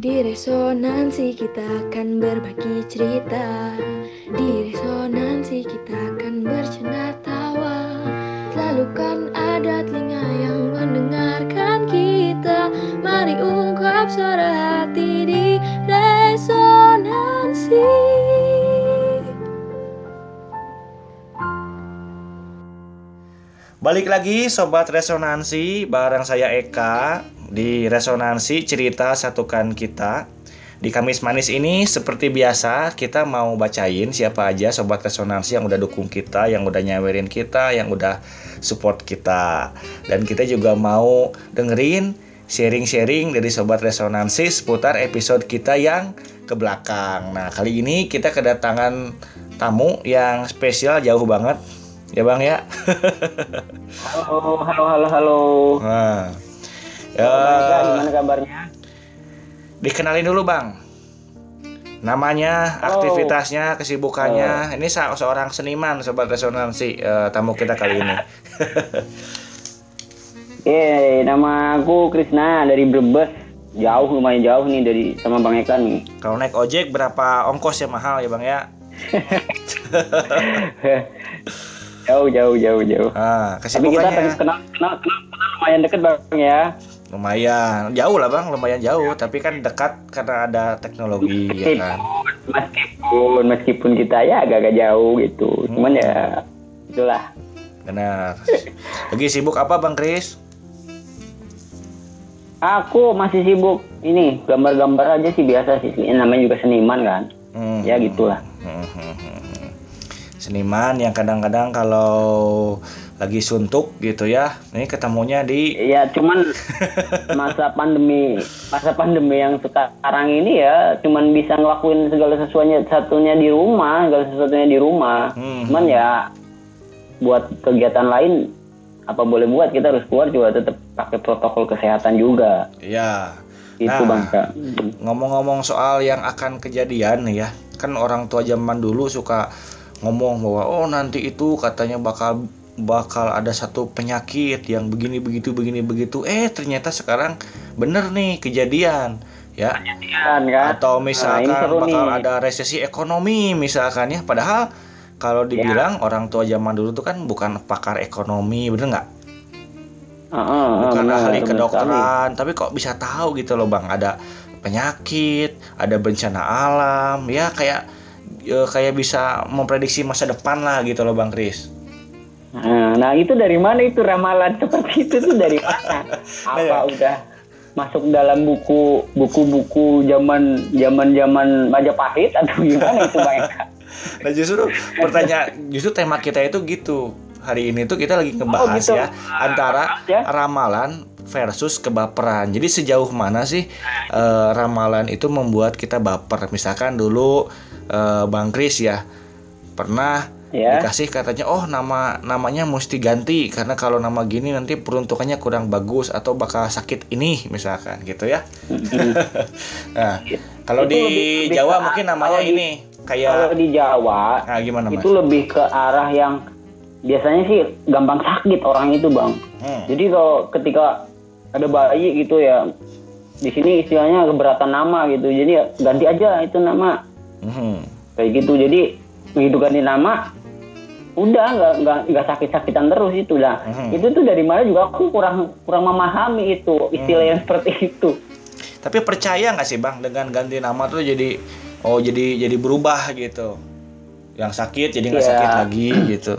Di resonansi kita akan berbagi cerita. Di resonansi kita akan bercanda tawa. Selalu kan ada telinga yang mendengarkan kita. Mari ungkap suara hati di resonansi. Balik lagi Sobat Resonansi bareng saya Eka di Resonansi Cerita Satukan Kita. Di Kamis Manis ini seperti biasa kita mau bacain siapa aja Sobat Resonansi yang udah dukung kita, yang udah nyawerin kita, yang udah support kita. Dan kita juga mau dengerin sharing-sharing dari Sobat Resonansi seputar episode kita yang ke belakang. Nah kali ini kita kedatangan tamu yang spesial jauh banget ya bang ya halo halo halo halo nah ya, gimana kabarnya? Dikenalin dulu bang. Namanya aktivitasnya kesibukannya. Ini seorang seniman sobat resonansi uh, tamu kita kali ini. Eh, nama aku Krisna dari Brebes. Jauh lumayan jauh nih dari sama Bang Eka nih. Kalau naik ojek berapa ongkos ya? Mahal ya bang ya? Jauh jauh jauh jauh. Ah, tapi kita kenal, kenal, kenal, kenal lumayan deket bang ya lumayan. Jauh lah bang. Lumayan jauh. Tapi kan dekat karena ada teknologi meskipun, ya kan? meskipun meskipun kita ya agak-agak jauh gitu. Hmm. cuman ya itulah. Benar. Lagi sibuk apa bang Kris? Aku masih sibuk ini gambar-gambar aja sih biasa sih. Namanya juga seniman kan? Hmm. ya gitulah. Hmm. hmm, hmm. Seniman yang kadang-kadang kalau lagi suntuk gitu ya. Ini ketemunya di ya cuman masa pandemi masa pandemi yang sekarang ini ya cuman bisa ngelakuin segala sesuatunya satunya di rumah segala sesuatunya di rumah. Hmm. cuman ya buat kegiatan lain apa boleh buat kita harus keluar juga tetap pakai protokol kesehatan juga. Iya. Itu nah, bangka ngomong-ngomong soal yang akan kejadian nih ya kan orang tua zaman dulu suka ngomong bahwa oh nanti itu katanya bakal bakal ada satu penyakit yang begini begitu begini begitu eh ternyata sekarang bener nih kejadian ya kejadian, kan? atau nah, misalkan nah, bakal nih. ada resesi ekonomi misalkan ya padahal kalau ya. dibilang ya. orang tua zaman dulu tuh kan bukan pakar ekonomi bener nggak uh, uh, bukan uh, ahli kedokteran tapi kok bisa tahu gitu loh bang ada penyakit ada bencana alam ya kayak ya, kayak bisa memprediksi masa depan lah gitu loh Bang Kris. Nah, nah itu dari mana itu ramalan seperti itu tuh dari mana? Apa ya. udah masuk dalam buku buku-buku zaman zaman zaman Majapahit atau gimana itu Bang Nah justru pertanyaan justru tema kita itu gitu hari ini tuh kita lagi ngebahas oh, gitu. ya antara ya? ramalan versus kebaperan. Jadi sejauh mana sih uh, ramalan itu membuat kita baper? Misalkan dulu uh, Bang Kris ya pernah ya. dikasih katanya oh nama namanya mesti ganti karena kalau nama gini nanti peruntukannya kurang bagus atau bakal sakit ini misalkan gitu ya. nah kalau di lebih, Jawa lebih mungkin namanya di, ini kayak kalau di Jawa nah, gimana mas? itu lebih ke arah yang biasanya sih gampang sakit orang itu bang. Hmm. Jadi kalau ketika ada bayi gitu ya di sini istilahnya keberatan nama gitu jadi ya ganti aja itu nama hmm. kayak gitu jadi begitu ganti nama udah nggak nggak nggak sakit sakitan terus itu dah hmm. itu tuh dari mana juga aku kurang kurang memahami itu istilah hmm. yang seperti itu tapi percaya nggak sih bang dengan ganti nama tuh jadi oh jadi jadi berubah gitu yang sakit jadi nggak yeah. sakit lagi gitu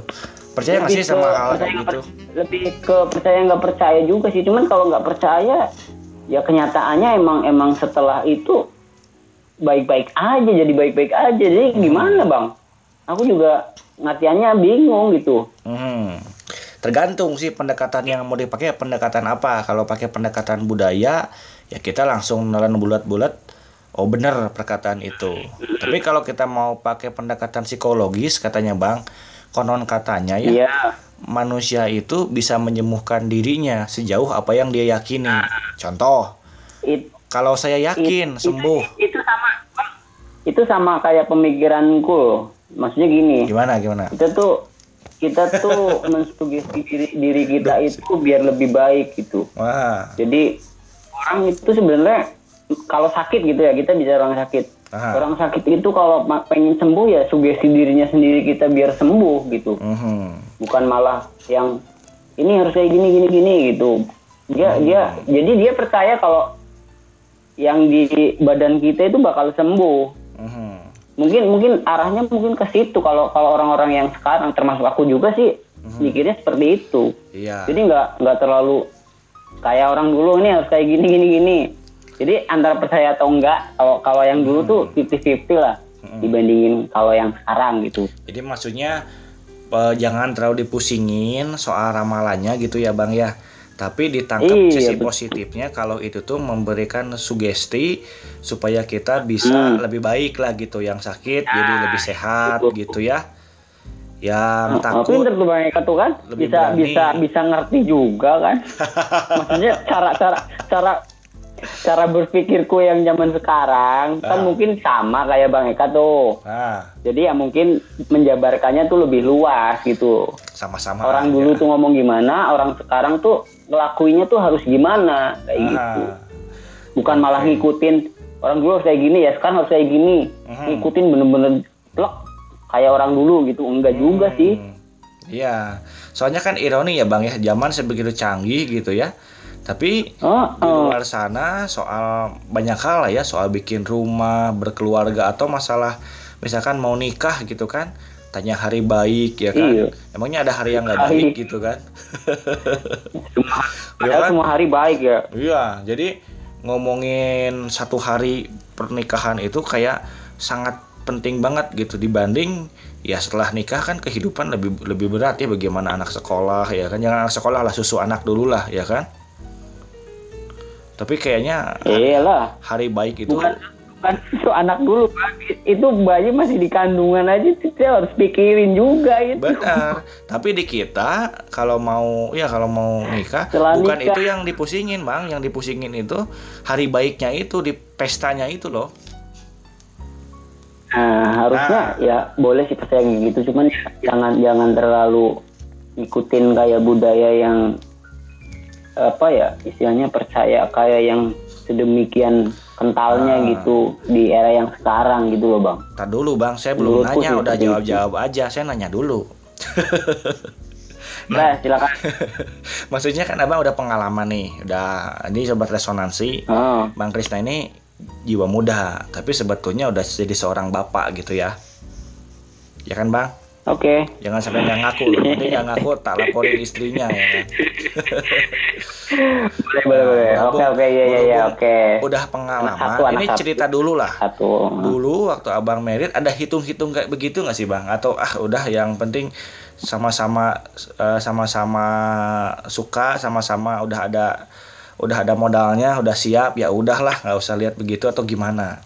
percaya nggak sih sama hal kayak gitu lebih ke percaya nggak percaya juga sih cuman kalau nggak percaya ya kenyataannya emang emang setelah itu baik-baik aja jadi baik-baik aja jadi hmm. gimana bang aku juga ngatiannya bingung gitu hmm. tergantung sih pendekatan yang mau dipakai pendekatan apa kalau pakai pendekatan budaya ya kita langsung nelan bulat-bulat oh bener perkataan itu tapi kalau kita mau pakai pendekatan psikologis katanya bang konon katanya ya yeah. manusia itu bisa menyembuhkan dirinya sejauh apa yang dia yakini contoh It, kalau saya yakin it, sembuh. Itu, itu sama itu sama kayak pemikiranku. Maksudnya gini. Gimana gimana? Kita tuh kita tuh mensugesti diri, diri kita itu biar lebih baik gitu. Wah. Jadi orang itu sebenarnya kalau sakit gitu ya kita bisa orang sakit Aha. orang sakit itu kalau pengen sembuh ya sugesti dirinya sendiri kita biar sembuh gitu uh bukan malah yang ini harus kayak gini gini gini gitu dia uh dia jadi dia percaya kalau yang di badan kita itu bakal sembuh uh mungkin mungkin arahnya mungkin ke situ kalau kalau orang-orang yang sekarang termasuk aku juga sih uh mikirnya seperti itu iya. jadi nggak nggak terlalu kayak orang dulu ini harus kayak gini gini gini jadi antara percaya atau enggak kalau kalau yang dulu tuh hmm. fifty fifty lah hmm. dibandingin kalau yang sekarang gitu jadi maksudnya jangan terlalu dipusingin soal ramalannya gitu ya bang ya tapi ditangkap iya, sisi betul. positifnya kalau itu tuh memberikan sugesti supaya kita bisa hmm. lebih baik lah gitu yang sakit nah, jadi lebih sehat betul. gitu ya yang nah, takut pinter tuh bang Eka tuh kan bisa berani. bisa bisa ngerti juga kan maksudnya cara cara cara cara berpikirku yang zaman sekarang kan ah. kan mungkin sama kayak bang Eka tuh ah. jadi ya mungkin menjabarkannya tuh lebih luas gitu sama-sama orang aja. dulu tuh ngomong gimana orang sekarang tuh ngelakuinya tuh harus gimana kayak ah. gitu bukan malah ngikutin orang dulu harus kayak gini ya sekarang harus kayak gini hmm. ngikutin bener-bener plek kayak orang dulu gitu enggak hmm. juga sih Iya, soalnya kan ironi ya bang ya, zaman sebegitu canggih gitu ya. Tapi oh, di oh. luar sana soal banyak hal lah ya, soal bikin rumah, berkeluarga atau masalah misalkan mau nikah gitu kan, tanya hari baik ya kan. Iya. Emangnya ada hari yang nggak baik gitu kan? ya kan? semua hari baik ya. Iya, jadi ngomongin satu hari pernikahan itu kayak sangat penting banget gitu dibanding ya setelah nikah kan kehidupan lebih lebih berat ya bagaimana anak sekolah ya kan jangan anak sekolah lah susu anak dulu lah ya kan tapi kayaknya iyalah. hari baik itu bukan, bukan susu anak dulu itu bayi masih di kandungan aja kita harus pikirin juga itu. Benar. Tapi di kita kalau mau ya kalau mau nikah setelah bukan nikah. itu yang dipusingin bang. Yang dipusingin itu hari baiknya itu di pestanya itu loh. Nah, harusnya nah. ya boleh sih percaya gitu, cuman jangan jangan terlalu ikutin kayak budaya yang apa ya istilahnya percaya kayak yang sedemikian kentalnya nah. gitu di era yang sekarang gitu loh bang. Tak dulu bang, saya belum Menurutku nanya, udah jawab-jawab aja, saya nanya dulu. nah, silakan. Maksudnya kan abang udah pengalaman nih, udah ini sobat resonansi, oh. bang Krisna ini jiwa muda, tapi sebetulnya udah jadi seorang bapak gitu ya. Ya kan, Bang? Oke. Okay. Jangan sampai nggak ngaku, nanti nggak ngaku tak laporin istrinya ya. Boleh, boleh, boleh. Nah, oke, oke, iya, iya, iya, oke. Udah pengalaman. Satu, Ini satu. cerita dulu lah. Satu. Dulu waktu abang merit ada hitung-hitung kayak begitu nggak sih bang? Atau ah udah yang penting sama-sama uh, sama-sama suka, sama-sama udah ada udah ada modalnya udah siap ya udahlah nggak usah lihat begitu atau gimana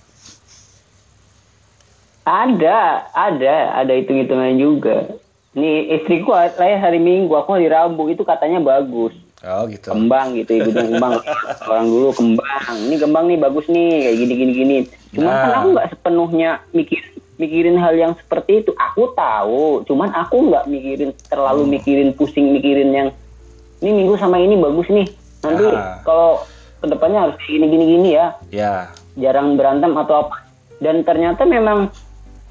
ada ada ada hitung hitungan juga nih istriku lahir hari minggu aku hari rabu itu katanya bagus oh gitu. Kembang gitu ibu kembang. Orang dulu kembang. Ini kembang nih bagus nih kayak gini gini. Gini cuma kan nah. kan aku nggak sepenuhnya mikir mikirin hal yang seperti itu. Aku tahu cuman aku nggak mikirin terlalu hmm. mikirin pusing mikirin yang ini minggu sama ini bagus nih. Nanti ah. kalau ke depannya harus gini gini gini ya. Ya. Jarang berantem atau apa. Dan ternyata memang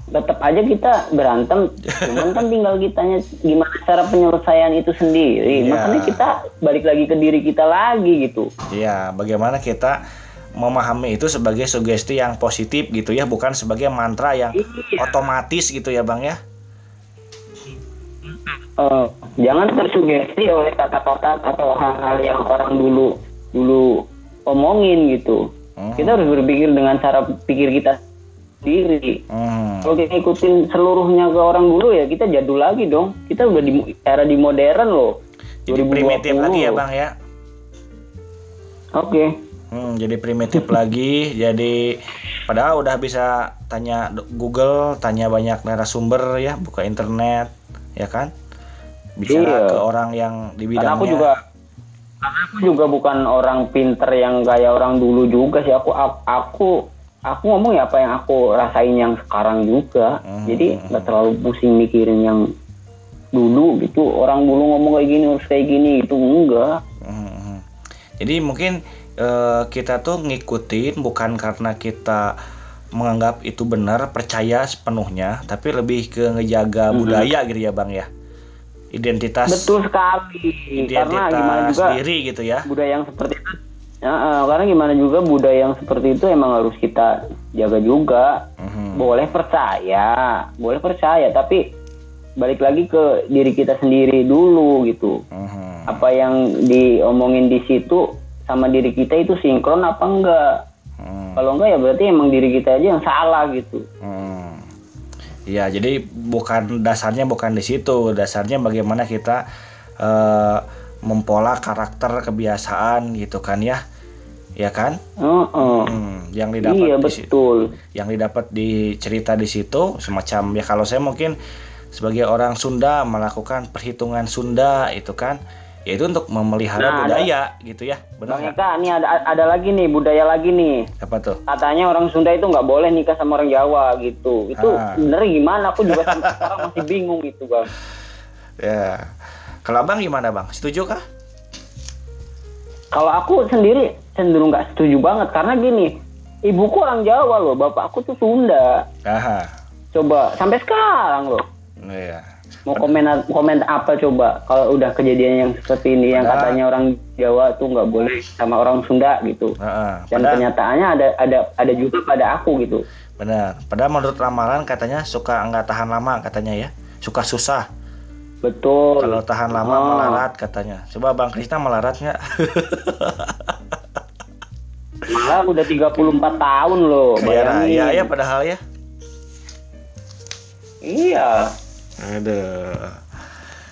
tetap aja kita berantem cuman kan tinggal kitanya gimana cara penyelesaian itu sendiri ya. makanya kita balik lagi ke diri kita lagi gitu iya bagaimana kita memahami itu sebagai sugesti yang positif gitu ya bukan sebagai mantra yang iya. otomatis gitu ya bang ya uh, jangan tersugesti oleh kata-kata atau hal-hal yang orang dulu dulu omongin gitu. Hmm. Kita harus berpikir dengan cara pikir kita sendiri. Hmm. Kalau kita ikutin seluruhnya ke orang dulu ya kita jadul lagi dong. Kita udah di era di modern loh. Jadi 2020. primitif lagi ya bang ya. Oke. Okay. Hmm, jadi primitif lagi. Jadi padahal udah bisa tanya Google, tanya banyak narasumber ya, buka internet, ya kan? bicara iya. ke orang yang di bidangnya. Karena aku juga karena aku juga bukan orang pinter yang kayak orang dulu juga sih. Aku aku aku ngomong ya apa yang aku rasain yang sekarang juga. Hmm. Jadi nggak terlalu pusing mikirin yang dulu gitu. Orang dulu ngomong kayak gini harus kayak gini itu enggak. Hmm. Jadi mungkin uh, kita tuh ngikutin bukan karena kita menganggap itu benar percaya sepenuhnya tapi lebih ke ngejaga -hmm. budaya gitu ya bang ya identitas betul sekali identitas karena gimana juga diri gitu ya budaya yang seperti itu uh, karena gimana juga budaya yang seperti itu emang harus kita jaga juga -hmm. boleh percaya boleh percaya tapi balik lagi ke diri kita sendiri dulu gitu -hmm. apa yang diomongin di situ sama diri kita itu sinkron apa enggak Hmm. Kalau enggak ya berarti emang diri kita aja yang salah gitu. Hmm. Ya, jadi bukan dasarnya bukan di situ, dasarnya bagaimana kita uh, mempola karakter kebiasaan gitu kan ya. Ya kan? Uh -uh. Hmm, yang didapat iya, di betul. Situ, yang didapat di cerita di situ semacam ya kalau saya mungkin sebagai orang Sunda melakukan perhitungan Sunda itu kan? Yaitu untuk memelihara nah, budaya ada, gitu ya. Benar Bang Eka ini ada ada lagi nih budaya lagi nih. Apa tuh? Katanya orang Sunda itu nggak boleh nikah sama orang Jawa gitu. Itu ah. bener gimana? Aku juga sampai sekarang masih bingung gitu bang. Ya. Kalau abang gimana bang? Setuju kah kalau aku sendiri cenderung nggak setuju banget karena gini ibuku orang Jawa loh bapakku tuh Sunda. Aha. coba sampai sekarang loh. Iya. Mau komen komen apa coba? Kalau udah kejadian yang seperti ini yang katanya orang Jawa tuh nggak boleh sama orang Sunda gitu. Uh, dan kenyataannya ada ada ada juga pada aku gitu. Benar. Padahal menurut ramalan katanya suka nggak tahan lama katanya ya. Suka susah betul kalau tahan lama oh. melarat katanya coba bang Krisna melarat nggak malah udah 34 tahun loh bayangin iya ya padahal ya iya ada.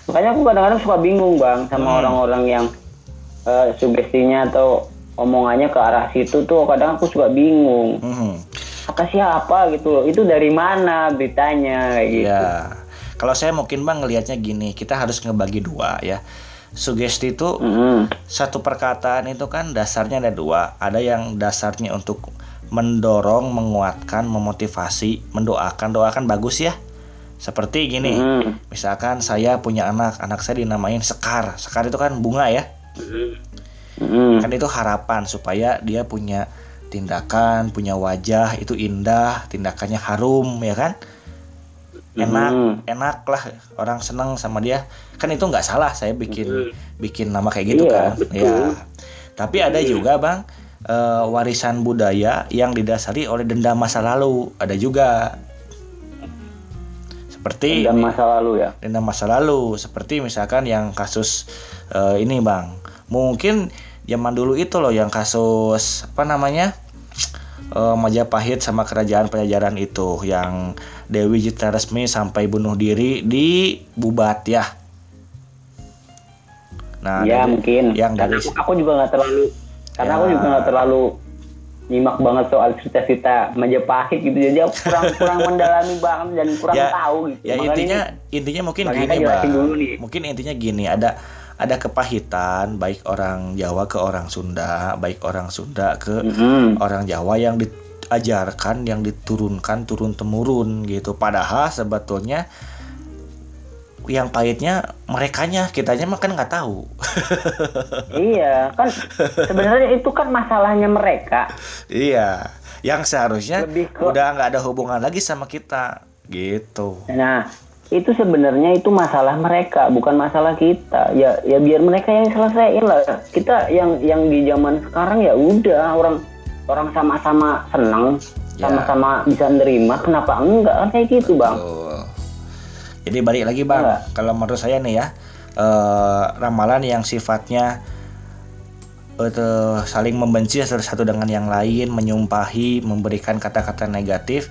Makanya aku kadang-kadang suka bingung bang sama hmm. orang-orang yang uh, sugestinya atau omongannya ke arah situ tuh kadang aku suka bingung. Hmm. Kata siapa gitu Itu dari mana beritanya kayak gitu. Ya. Kalau saya mungkin bang ngelihatnya gini, kita harus ngebagi dua ya. Sugesti itu mm-hmm. satu perkataan itu kan dasarnya ada dua. Ada yang dasarnya untuk mendorong, menguatkan, memotivasi, mendoakan. Doakan bagus ya seperti gini, hmm. misalkan saya punya anak, anak saya dinamain Sekar. Sekar itu kan bunga ya. Hmm. Kan itu harapan supaya dia punya tindakan, punya wajah itu indah, tindakannya harum ya kan? Enak, hmm. enak lah orang seneng sama dia. Kan itu nggak salah saya bikin hmm. bikin nama kayak gitu iya, kan. Betul. Ya. Tapi ada juga bang uh, warisan budaya yang didasari oleh dendam masa lalu. Ada juga seperti dendam masa lalu ya dendam masa lalu seperti misalkan yang kasus uh, ini bang mungkin zaman dulu itu loh yang kasus apa namanya uh, Majapahit sama kerajaan Pajajaran itu yang Dewi Jita Resmi sampai bunuh diri di Bubat ya nah ya dari, mungkin yang dari aku, aku juga nggak terlalu karena ya. aku juga nggak terlalu nyimak banget soal cerita-cerita Majapahit gitu jadi aku kurang kurang mendalami banget dan kurang ya, tahu gitu. Ya Makanya intinya ini, intinya mungkin gini bang. Mungkin intinya gini ada ada kepahitan baik orang Jawa ke orang Sunda, baik orang Sunda ke mm -hmm. orang Jawa yang diajarkan yang diturunkan turun temurun gitu. Padahal sebetulnya yang pahitnya merekanya kitanya mah kan nggak tahu iya kan sebenarnya itu kan masalahnya mereka iya yang seharusnya ke... udah nggak ada hubungan lagi sama kita gitu nah itu sebenarnya itu masalah mereka bukan masalah kita. Ya ya biar mereka yang selesaiin lah. Kita yang yang di zaman sekarang ya udah orang orang sama-sama senang ya. sama-sama bisa nerima kenapa enggak? Kan kayak gitu bang. Jadi balik lagi bang, ya. kalau menurut saya nih ya uh, ramalan yang sifatnya uh, saling membenci satu dengan yang lain, menyumpahi, memberikan kata-kata negatif,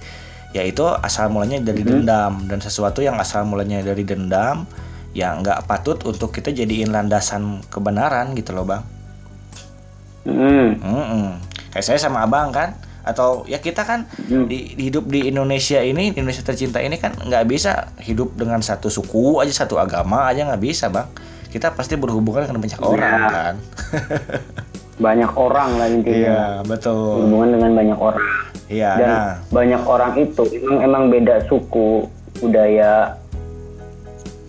yaitu asal mulanya dari hmm. dendam dan sesuatu yang asal mulanya dari dendam, yang nggak patut untuk kita jadiin landasan kebenaran gitu loh bang. Hmm. Hmm. Kayak saya sama abang kan atau ya kita kan hmm. di, hidup di Indonesia ini di Indonesia tercinta ini kan nggak bisa hidup dengan satu suku aja satu agama aja nggak bisa bang kita pasti berhubungan dengan banyak ya. orang kan banyak orang lah intinya iya betul hubungan dengan banyak orang iya dan nah. banyak orang itu emang emang beda suku budaya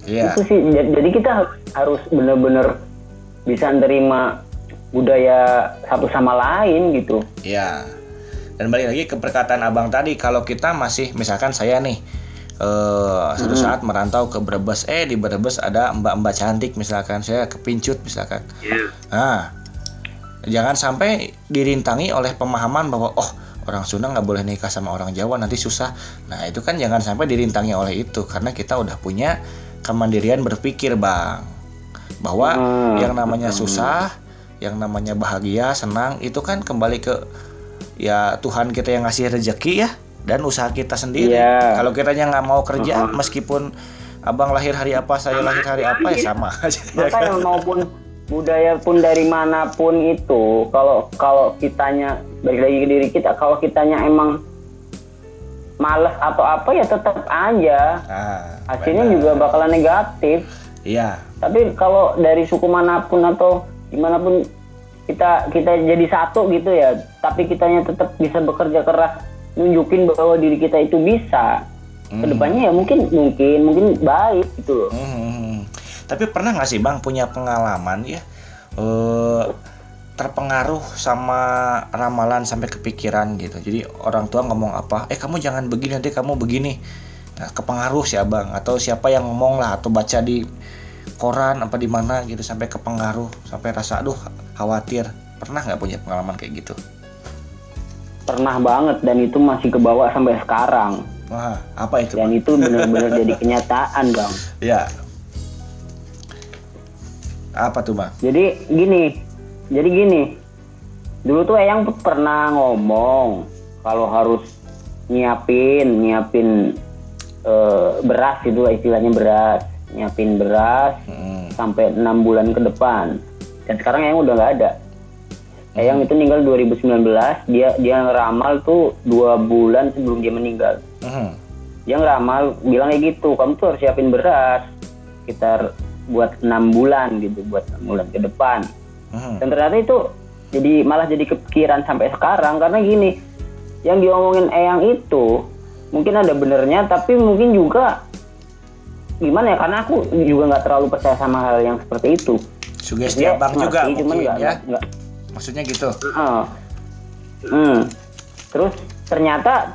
Iya. Itu sih jadi kita harus benar-benar bisa nerima budaya satu sama lain gitu. Iya. Dan balik lagi ke perkataan abang tadi, kalau kita masih misalkan saya nih uh, suatu hmm. saat merantau ke Brebes, eh di Brebes ada mbak-mbak cantik misalkan, saya kepincut misalkan. Yeah. Nah, jangan sampai dirintangi oleh pemahaman bahwa oh orang Sunda nggak boleh nikah sama orang Jawa nanti susah. Nah itu kan jangan sampai dirintangi oleh itu karena kita udah punya kemandirian berpikir bang bahwa hmm. yang namanya susah, yang namanya bahagia, senang itu kan kembali ke ya Tuhan kita yang ngasih rezeki ya dan usaha kita sendiri. Yeah. Kalau kitanya nggak mau kerja, uh -huh. meskipun abang lahir hari apa, saya lahir hari apa ya sama aja. Ya kan? maupun budaya pun dari mana pun itu kalau kalau kitanya balik lagi ke diri kita kalau kitanya emang males atau apa ya tetap aja ah, hasilnya benar. juga bakalan negatif iya tapi kalau dari suku mana pun atau di mana pun kita kita jadi satu gitu ya tapi kitanya tetap bisa bekerja keras nunjukin bahwa diri kita itu bisa hmm. ke depannya ya mungkin mungkin mungkin baik gitu loh hmm. hmm, hmm tapi pernah nggak sih bang punya pengalaman ya uh, terpengaruh sama ramalan sampai kepikiran gitu? Jadi orang tua ngomong apa eh kamu jangan begini nanti kamu begini. Nah, kepengaruh sih abang atau siapa yang ngomong lah atau baca di koran apa di mana gitu sampai kepengaruh sampai rasa aduh khawatir. Pernah nggak punya pengalaman kayak gitu? Pernah banget dan itu masih kebawa sampai sekarang. Wah apa itu dan bang? itu benar-benar jadi kenyataan bang. Ya apa tuh bang? Jadi gini, jadi gini. Dulu tuh Eyang pernah ngomong kalau harus nyiapin, nyiapin uh, beras itu istilahnya beras, nyiapin beras hmm. sampai enam bulan ke depan. Dan sekarang Eyang udah nggak ada. Hmm. Eyang itu meninggal 2019, dia dia ngeramal tuh dua bulan sebelum dia meninggal. Hmm. Dia ngeramal bilang kayak gitu, kamu tuh harus siapin beras sekitar buat enam bulan gitu buat enam bulan ke depan. Hmm. dan ternyata itu jadi malah jadi kepikiran sampai sekarang. Karena gini yang diomongin Eyang itu mungkin ada benernya tapi mungkin juga gimana ya karena aku juga nggak terlalu percaya sama hal yang seperti itu. Sugesti Jadi, abang juga mungkin, cuman gak, ya. gak, maksudnya gitu. Uh, hmm. terus ternyata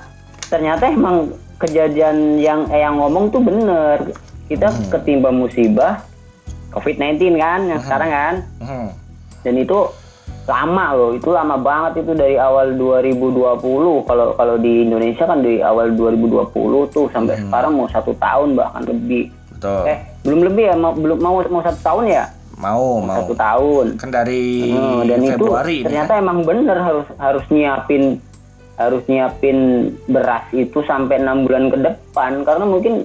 ternyata emang kejadian yang Eyang ngomong tuh bener. Kita hmm. ketimpa musibah COVID-19 kan yang hmm. sekarang kan. Hmm. Dan itu lama loh, itu lama banget itu dari awal 2020 kalau kalau di Indonesia kan dari awal 2020 tuh sampai hmm. sekarang mau satu tahun bahkan lebih. Betul. Eh belum lebih ya mau belum mau mau satu tahun ya? Mau mau. Satu tahun. Kan dari hmm, dan Februari itu ternyata kan? emang bener harus harus nyiapin harus nyiapin beras itu sampai enam bulan ke depan karena mungkin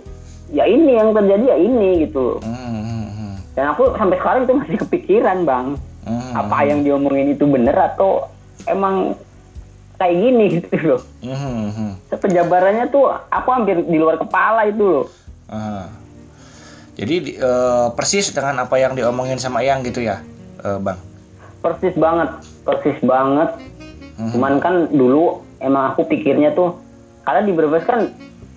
ya ini yang terjadi ya ini gitu. Hmm dan aku sampai sekarang itu masih kepikiran bang hmm. apa yang diomongin itu bener atau emang kayak gini gitu loh hmm. hmm. penjabarannya tuh aku hampir di luar kepala itu loh hmm. jadi uh, persis dengan apa yang diomongin sama Yang gitu ya uh, bang persis banget persis banget hmm. cuman kan dulu emang aku pikirnya tuh karena di Brebes kan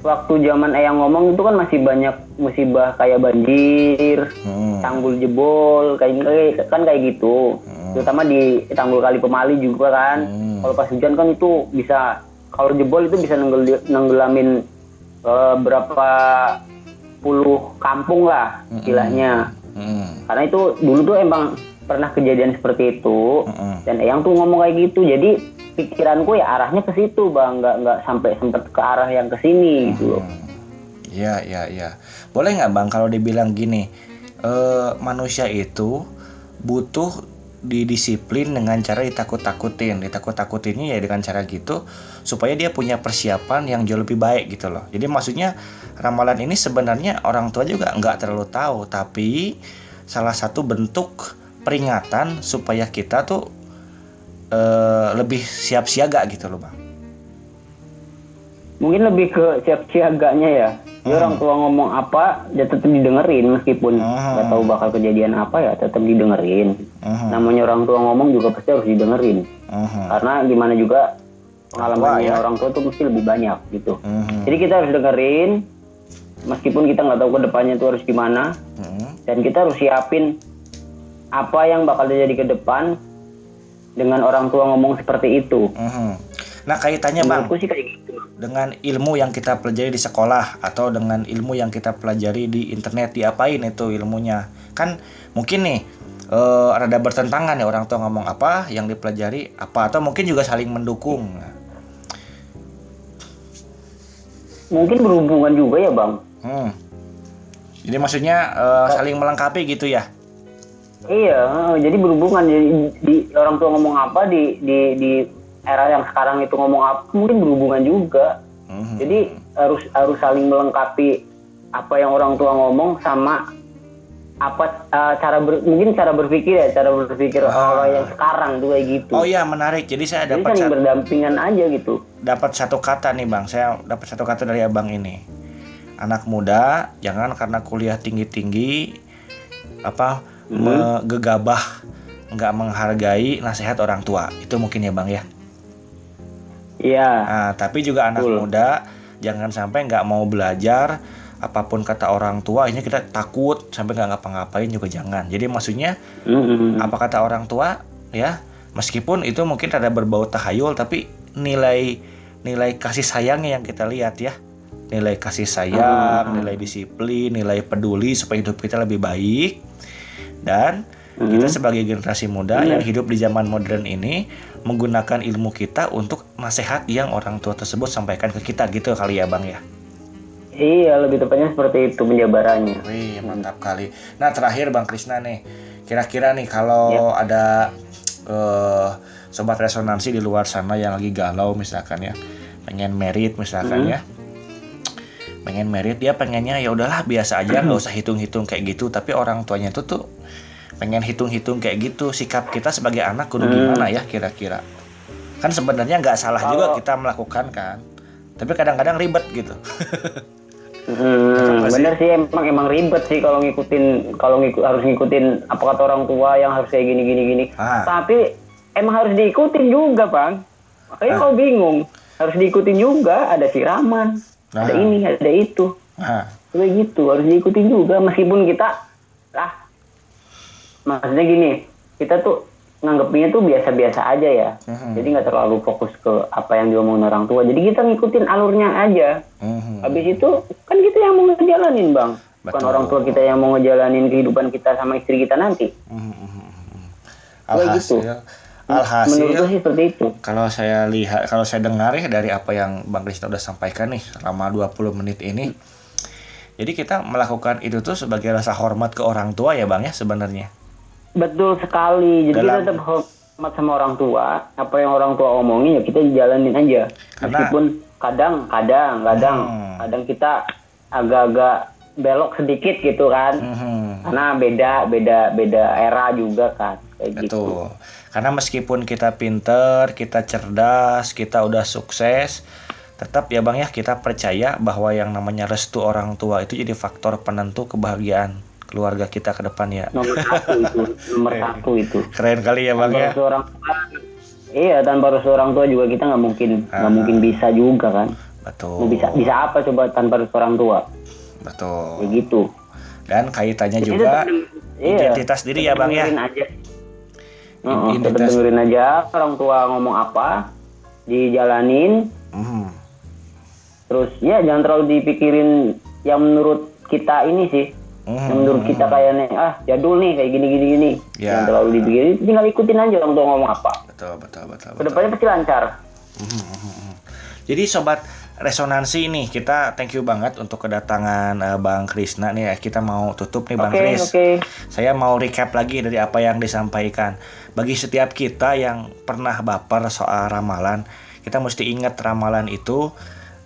waktu zaman Eyang ngomong itu kan masih banyak musibah kayak banjir, hmm. tanggul jebol, kayak kan kayak gitu. Hmm. Terutama di tanggul kali Pemali juga kan. Hmm. Kalau pas hujan kan itu bisa kalau jebol itu bisa nenggel, nenggelamin uh, berapa puluh kampung lah hmm. istilahnya. Hmm. Karena itu dulu tuh emang pernah kejadian seperti itu hmm. dan Eyang tuh ngomong kayak gitu. Jadi pikiranku ya arahnya ke situ bang. Nggak nggak sampai sempet ke arah yang ke sini gitu loh. Iya iya iya. Boleh nggak bang kalau dibilang gini uh, manusia itu butuh didisiplin dengan cara ditakut-takutin. Ditakut-takutinnya ya dengan cara gitu supaya dia punya persiapan yang jauh lebih baik gitu loh. Jadi maksudnya ramalan ini sebenarnya orang tua juga nggak terlalu tahu tapi salah satu bentuk peringatan supaya kita tuh uh, lebih siap siaga gitu loh bang mungkin lebih ke siap siaganya ya hmm. orang tua ngomong apa ya tetap didengerin meskipun hmm. nggak hmm. tahu bakal kejadian apa ya tetap didengerin hmm. namanya orang tua ngomong juga pasti harus didengerin hmm. karena gimana juga pengalamannya ya. orang tua tuh mesti lebih banyak gitu hmm. jadi kita harus dengerin meskipun kita nggak tahu ke depannya itu harus gimana hmm. dan kita harus siapin apa yang bakal terjadi ke depan dengan orang tua ngomong seperti itu. Mm-hmm. Nah kaitannya bang, sih kayak gitu. dengan ilmu yang kita pelajari di sekolah atau dengan ilmu yang kita pelajari di internet diapain itu ilmunya? Kan mungkin nih uh, rada bertentangan ya orang tua ngomong apa yang dipelajari apa atau mungkin juga saling mendukung. Mungkin berhubungan juga ya bang. Hmm. Jadi maksudnya uh, saling melengkapi gitu ya? Iya, jadi berhubungan jadi di, orang tua ngomong apa di di di era yang sekarang itu ngomong apa mungkin berhubungan juga. Mm-hmm. Jadi harus harus saling melengkapi apa yang orang tua ngomong sama apa uh, cara ber, mungkin cara berpikir ya cara berpikir ah. orang yang sekarang tuh kayak gitu. Oh iya menarik. Jadi saya dapat satu, berdampingan aja gitu. Dapat satu kata nih bang. Saya dapat satu kata dari abang ini. Anak muda jangan karena kuliah tinggi tinggi apa hmm. gegabah nggak menghargai nasihat orang tua itu mungkin ya bang ya iya nah, tapi juga anak Betul. muda jangan sampai nggak mau belajar apa pun kata orang tua ini kita takut sampai nggak ngapa-ngapain juga jangan jadi maksudnya mm-hmm. apa kata orang tua ya meskipun itu mungkin ada berbau tahayul tapi nilai nilai kasih sayangnya yang kita lihat ya nilai kasih sayang mm-hmm. nilai disiplin nilai peduli supaya hidup kita lebih baik dan hmm. kita sebagai generasi muda hmm. yang hidup di zaman modern ini menggunakan ilmu kita untuk nasihat yang orang tua tersebut sampaikan ke kita gitu kali ya bang ya Iya, lebih tepatnya seperti itu penjabarannya. Wih, mantap kali. Nah, terakhir Bang Krisna nih, kira-kira nih kalau ya. ada uh, sobat resonansi di luar sana yang lagi galau misalkan ya, pengen merit misalkan hmm. ya, pengen merit dia pengennya ya udahlah biasa aja nggak usah hitung-hitung kayak gitu, tapi orang tuanya tuh tuh pengen hitung-hitung kayak gitu sikap kita sebagai anak kudu hmm. gimana ya kira-kira kan sebenarnya nggak salah juga kita melakukan kan tapi kadang-kadang ribet gitu Hmm, bener sih emang emang ribet sih kalau ngikutin kalau ngikut harus ngikutin apa kata orang tua yang harus kayak gini gini gini. Ah. Tapi emang harus diikutin juga bang. Makanya ah. kau bingung harus diikutin juga ada siraman, ah. ada ini ada itu. Ah. Kayak gitu harus diikutin juga meskipun kita ah maksudnya gini kita tuh nganggepnya tuh biasa-biasa aja ya mm-hmm. jadi nggak terlalu fokus ke apa yang diomongin orang tua jadi kita ngikutin alurnya aja mm-hmm. habis itu kan kita yang mau ngejalanin bang Betul. bukan orang tua kita yang mau ngejalanin kehidupan kita sama istri kita nanti mm-hmm. Alhasil, gitu Alhasil, menurut sih seperti itu. Kalau saya lihat, kalau saya dengar ya dari apa yang Bang Krista udah sampaikan nih selama 20 menit ini, jadi kita melakukan itu tuh sebagai rasa hormat ke orang tua ya Bang ya sebenarnya. Betul sekali. Jadi Dalam... kita tetap hormat sama orang tua. Apa yang orang tua omongin ya kita jalanin aja. Karena... Meskipun kadang, kadang, kadang, hmm. kadang kita agak-agak belok sedikit gitu kan. Hmm. Karena beda, beda, beda era juga kan. Kayak gitu. Betul. Gitu. Karena meskipun kita pinter, kita cerdas, kita udah sukses, tetap ya bang ya kita percaya bahwa yang namanya restu orang tua itu jadi faktor penentu kebahagiaan keluarga kita ke depan ya. Nomor satu itu, nomor satu itu. Keren kali ya bang tanpa ya. Seorang tua, iya tanpa restu orang tua juga kita nggak mungkin nggak ah. mungkin bisa juga kan. Betul. Mau bisa bisa apa coba tanpa restu orang tua? Betul. Begitu. Dan kaitannya Jadi juga iya, identitas diri ya bang ya. Aja. Oh, identitas. dengerin aja orang tua ngomong apa, dijalanin. Mm. Terus ya jangan terlalu dipikirin yang menurut kita ini sih Hmm. Yang menurut kita kayaknya ah jadul nih kayak gini gini gini. Ya. Yang terlalu dipikirin tinggal ikutin aja orang tua ngomong apa. Betul betul betul. betul. Ke depannya pasti lancar. Hmm. Jadi sobat resonansi ini kita thank you banget untuk kedatangan uh, Bang Krisna nih ya. Kita mau tutup nih Bang okay, Kris. Okay. Saya mau recap lagi dari apa yang disampaikan. Bagi setiap kita yang pernah baper soal ramalan, kita mesti ingat ramalan itu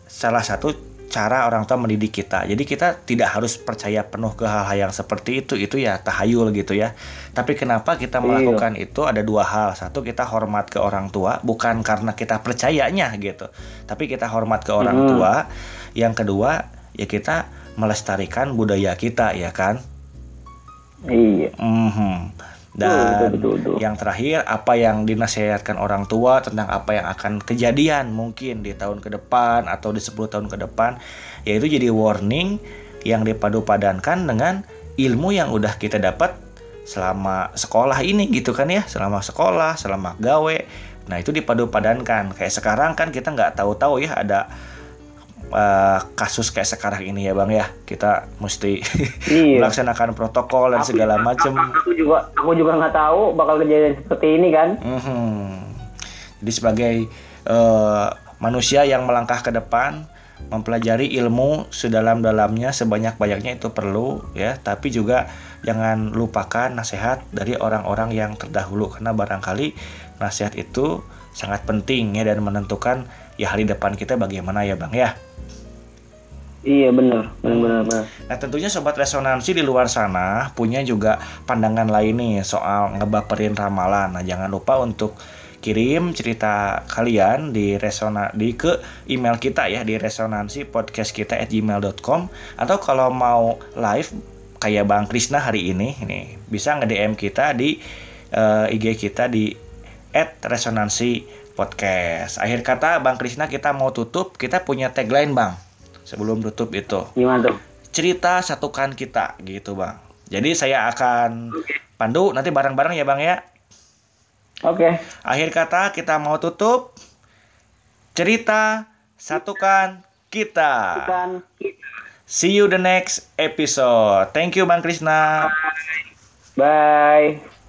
salah satu cara orang tua mendidik kita. Jadi kita tidak harus percaya penuh ke hal-hal yang seperti itu. Itu ya tahayul gitu ya. Tapi kenapa kita iya. melakukan iya. itu ada dua hal. Satu kita hormat ke orang tua bukan karena kita percayanya gitu. Tapi kita hormat ke orang hmm. tua. Yang kedua ya kita melestarikan budaya kita ya kan. Iya. Mm -hmm. Dan betul, betul, betul. yang terakhir apa yang dinasihatkan orang tua tentang apa yang akan kejadian mungkin di tahun ke depan atau di 10 tahun ke depan yaitu jadi warning yang dipadu padankan dengan ilmu yang udah kita dapat selama sekolah ini gitu kan ya. Selama sekolah selama gawe. Nah itu dipadu padankan kayak sekarang kan kita nggak tahu-tahu ya ada uh, kasus kayak sekarang ini ya bang ya kita mesti iya. melaksanakan protokol dan segala macam aku juga aku juga nggak tahu bakal kejadian seperti ini kan mm-hmm. jadi sebagai uh, manusia yang melangkah ke depan mempelajari ilmu sedalam-dalamnya sebanyak-banyaknya itu perlu ya tapi juga jangan lupakan nasihat dari orang-orang yang terdahulu karena barangkali nasihat itu sangat penting ya dan menentukan ya hari depan kita bagaimana ya Bang ya. Iya benar, benar, benar. Nah tentunya sobat resonansi di luar sana punya juga pandangan lain nih soal ngebaperin ramalan. Nah jangan lupa untuk kirim cerita kalian di resona di ke email kita ya di resonansi podcast kita at gmail.com atau kalau mau live kayak Bang Krisna hari ini ini bisa nge DM kita di uh, IG kita di at resonansi podcast. Akhir kata Bang Krisna kita mau tutup. Kita punya tagline Bang sebelum tutup itu gimana tuh cerita satukan kita gitu Bang jadi saya akan pandu nanti bareng-bareng ya Bang ya Oke. Okay. Akhir kata kita mau tutup cerita satukan kita. Satukan kita. See you the next episode. Thank you Bang Krisna. Bye.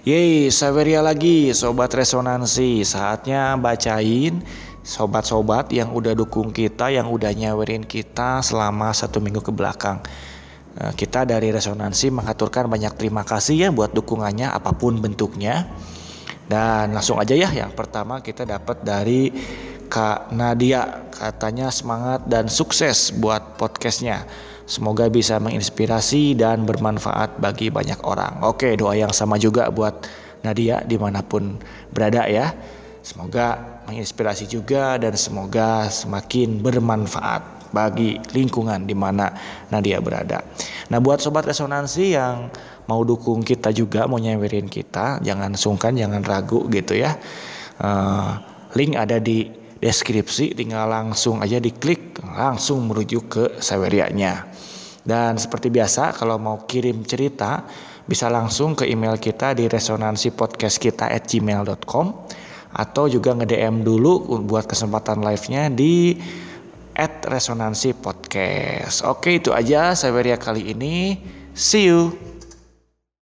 Yeay, Saveria lagi, Sobat Resonansi. Saatnya bacain sobat-sobat yang udah dukung kita, yang udah nyawerin kita selama satu minggu ke belakang. Eh, kita dari Resonansi mengaturkan banyak terima kasih ya buat dukungannya apa pun bentuknya. Dan langsung aja ya, yang pertama kita dapat dari Kak Nadia, katanya semangat dan sukses buat podcastnya. Semoga bisa menginspirasi dan bermanfaat bagi banyak orang. Oke, doa yang sama juga buat Nadia di mana pun berada ya. Semoga menginspirasi juga dan semoga semakin bermanfaat bagi lingkungan di mana Nadia berada. Nah, buat sobat resonansi yang mau dukung kita juga, mau nyewerin kita, jangan sungkan, jangan ragu gitu ya. Uh, link ada di deskripsi, tinggal langsung aja diklik, langsung merujuk ke sewerianya. Dan seperti biasa, kalau mau kirim cerita, bisa langsung ke email kita di resonansi podcast kita at gmail.com atau juga nge-DM dulu buat kesempatan live-nya di at resonansi podcast. Oke itu aja Saveria kali ini. See you.